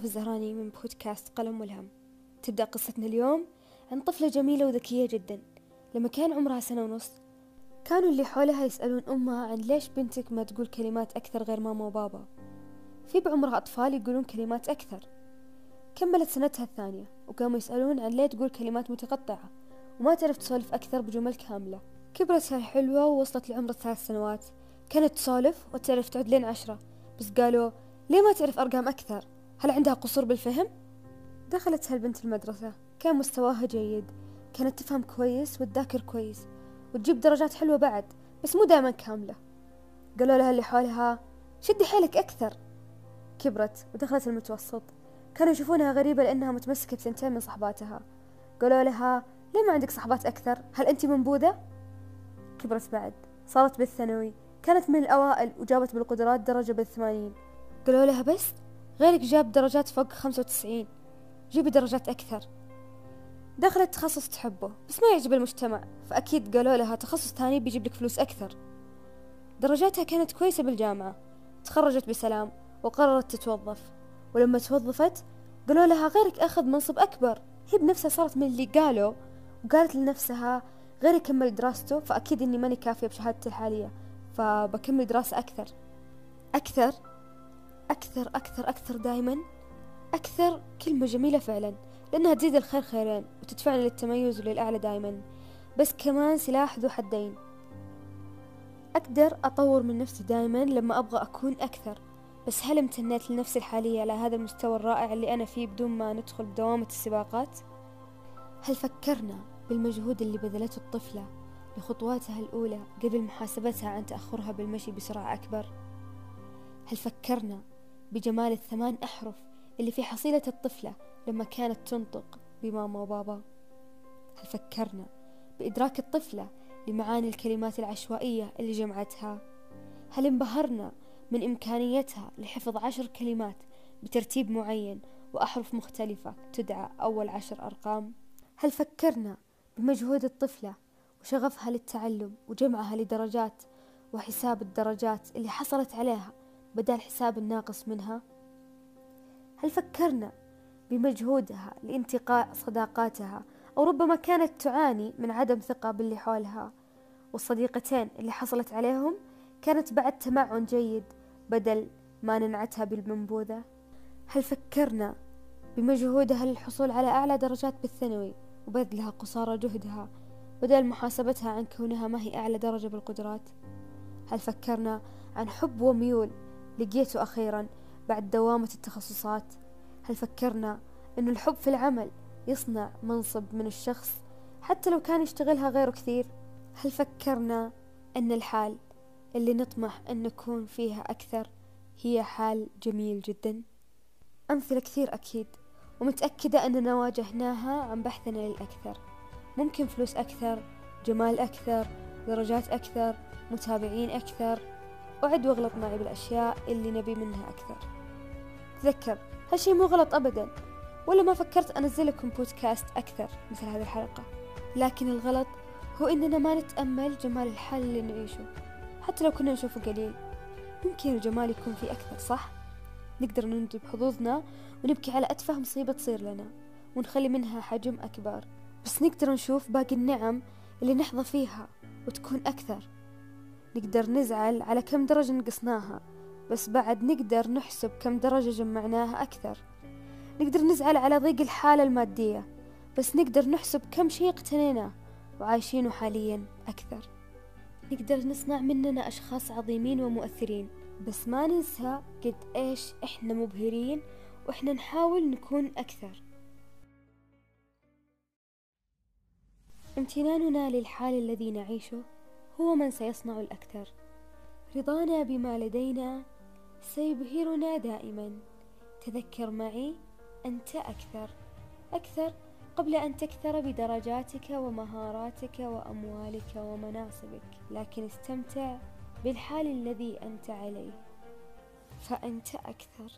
صفاف الزهراني من بودكاست قلم والهم. تبدأ قصتنا اليوم عن طفلة جميلة وذكية جدا. لما كان عمرها سنة ونص كانوا اللي حولها يسألون أمها عن ليش بنتك ما تقول كلمات أكثر غير ماما وبابا. في بعمرها أطفال يقولون كلمات أكثر. كملت سنتها الثانية وقاموا يسألون عن ليه تقول كلمات متقطعة وما تعرف تسولف أكثر بجمل كاملة. كبرت هالحلوة ووصلت لعمر الثلاث سنوات. كانت تسولف وتعرف تعد لين عشرة بس قالوا ليه ما تعرف أرقام أكثر؟ هل عندها قصور بالفهم؟ دخلت هالبنت المدرسة. كان مستواها جيد. كانت تفهم كويس وتذاكر كويس. وتجيب درجات حلوة بعد بس مو دائما كاملة. قالوا لها اللي حولها شدي حيلك أكثر. كبرت ودخلت المتوسط. كانوا يشوفونها غريبة لأنها متمسكة بثنتين من صحباتها. قالوا لها ليه ما عندك صحبات أكثر؟ هل أنت منبوذة؟ كبرت بعد. صارت بالثانوي. كانت من الأوائل وجابت بالقدرات درجة بالثمانين. قالوا لها بس؟ غيرك جاب درجات فوق خمسة وتسعين جيبي درجات أكثر. دخلت تخصص تحبه بس ما يعجب المجتمع فأكيد قالوا لها تخصص ثاني بيجيب لك فلوس أكثر. درجاتها كانت كويسة بالجامعة تخرجت بسلام وقررت تتوظف. ولما توظفت قالوا لها غيرك أخذ منصب أكبر. هي بنفسها صارت من اللي قالوا وقالت لنفسها غير يكمل دراسته فأكيد إني ماني كافية بشهادتي الحالية فبكمل دراسة أكثر. أكثر أكثر أكثر أكثر دايما أكثر كلمة جميلة فعلا لأنها تزيد الخير خيرين وتدفعنا للتميز وللأعلى دايما بس كمان سلاح ذو حدين أقدر أطور من نفسي دايما لما أبغى أكون أكثر بس هل امتنيت لنفسي الحالية على هذا المستوى الرائع اللي أنا فيه بدون ما ندخل بدوامة السباقات؟ هل فكرنا بالمجهود اللي بذلته الطفلة لخطواتها الأولى قبل محاسبتها عن تأخرها بالمشي بسرعة أكبر؟ هل فكرنا بجمال الثمان أحرف اللي في حصيلة الطفلة لما كانت تنطق بماما وبابا؟ هل فكرنا بإدراك الطفلة لمعاني الكلمات العشوائية اللي جمعتها؟ هل انبهرنا من إمكانيتها لحفظ عشر كلمات بترتيب معين وأحرف مختلفة تدعى أول عشر أرقام؟ هل فكرنا بمجهود الطفلة وشغفها للتعلم وجمعها لدرجات وحساب الدرجات اللي حصلت عليها بدل حساب الناقص منها؟ هل فكرنا بمجهودها لانتقاء صداقاتها أو ربما كانت تعاني من عدم ثقة باللي حولها؟ والصديقتين اللي حصلت عليهم كانت بعد تمعن جيد بدل ما ننعتها بالمنبوذة؟ هل فكرنا بمجهودها للحصول على أعلى درجات بالثانوي وبذلها قصارى جهدها بدل محاسبتها عن كونها ما هي أعلى درجة بالقدرات؟ هل فكرنا عن حب وميول لقيته أخيرا بعد دوامة التخصصات. هل فكرنا أن الحب في العمل يصنع منصب من الشخص حتى لو كان يشتغلها غيره كثير؟ هل فكرنا أن الحال اللي نطمح أن نكون فيها أكثر هي حال جميل جدا؟ أمثلة كثير أكيد ومتأكدة أننا واجهناها عن بحثنا للأكثر. ممكن فلوس أكثر جمال أكثر درجات أكثر متابعين أكثر. وعد واغلط معي بالأشياء اللي نبي منها أكثر. تذكر هالشي مو غلط أبدا ولا ما فكرت أنزل لكم بودكاست أكثر مثل هذه الحلقة. لكن الغلط هو إننا ما نتأمل جمال الحال اللي نعيشه. حتى لو كنا نشوفه قليل. ممكن الجمال يكون فيه أكثر صح؟ نقدر نندب حظوظنا ونبكي على أتفه مصيبة تصير لنا ونخلي منها حجم أكبر. بس نقدر نشوف باقي النعم اللي نحظى فيها وتكون أكثر. نقدر نزعل على كم درجة نقصناها بس بعد نقدر نحسب كم درجة جمعناها أكثر. نقدر نزعل على ضيق الحالة المادية بس نقدر نحسب كم شيء اقتنيناه وعايشينه حاليا أكثر. نقدر نصنع مننا أشخاص عظيمين ومؤثرين بس ما ننسى قد إيش إحنا مبهرين وإحنا نحاول نكون أكثر. امتناننا للحال الذي نعيشه هو من سيصنع الأكثر. رضانا بما لدينا سيبهرنا دائما. تذكر معي أنت أكثر. أكثر قبل أن تكثر بدرجاتك ومهاراتك وأموالك ومناصبك. لكن استمتع بالحال الذي أنت عليه. فأنت أكثر.